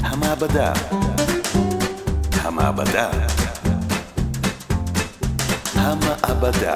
Speaker 1: המעבדה המעבדה. המעבדה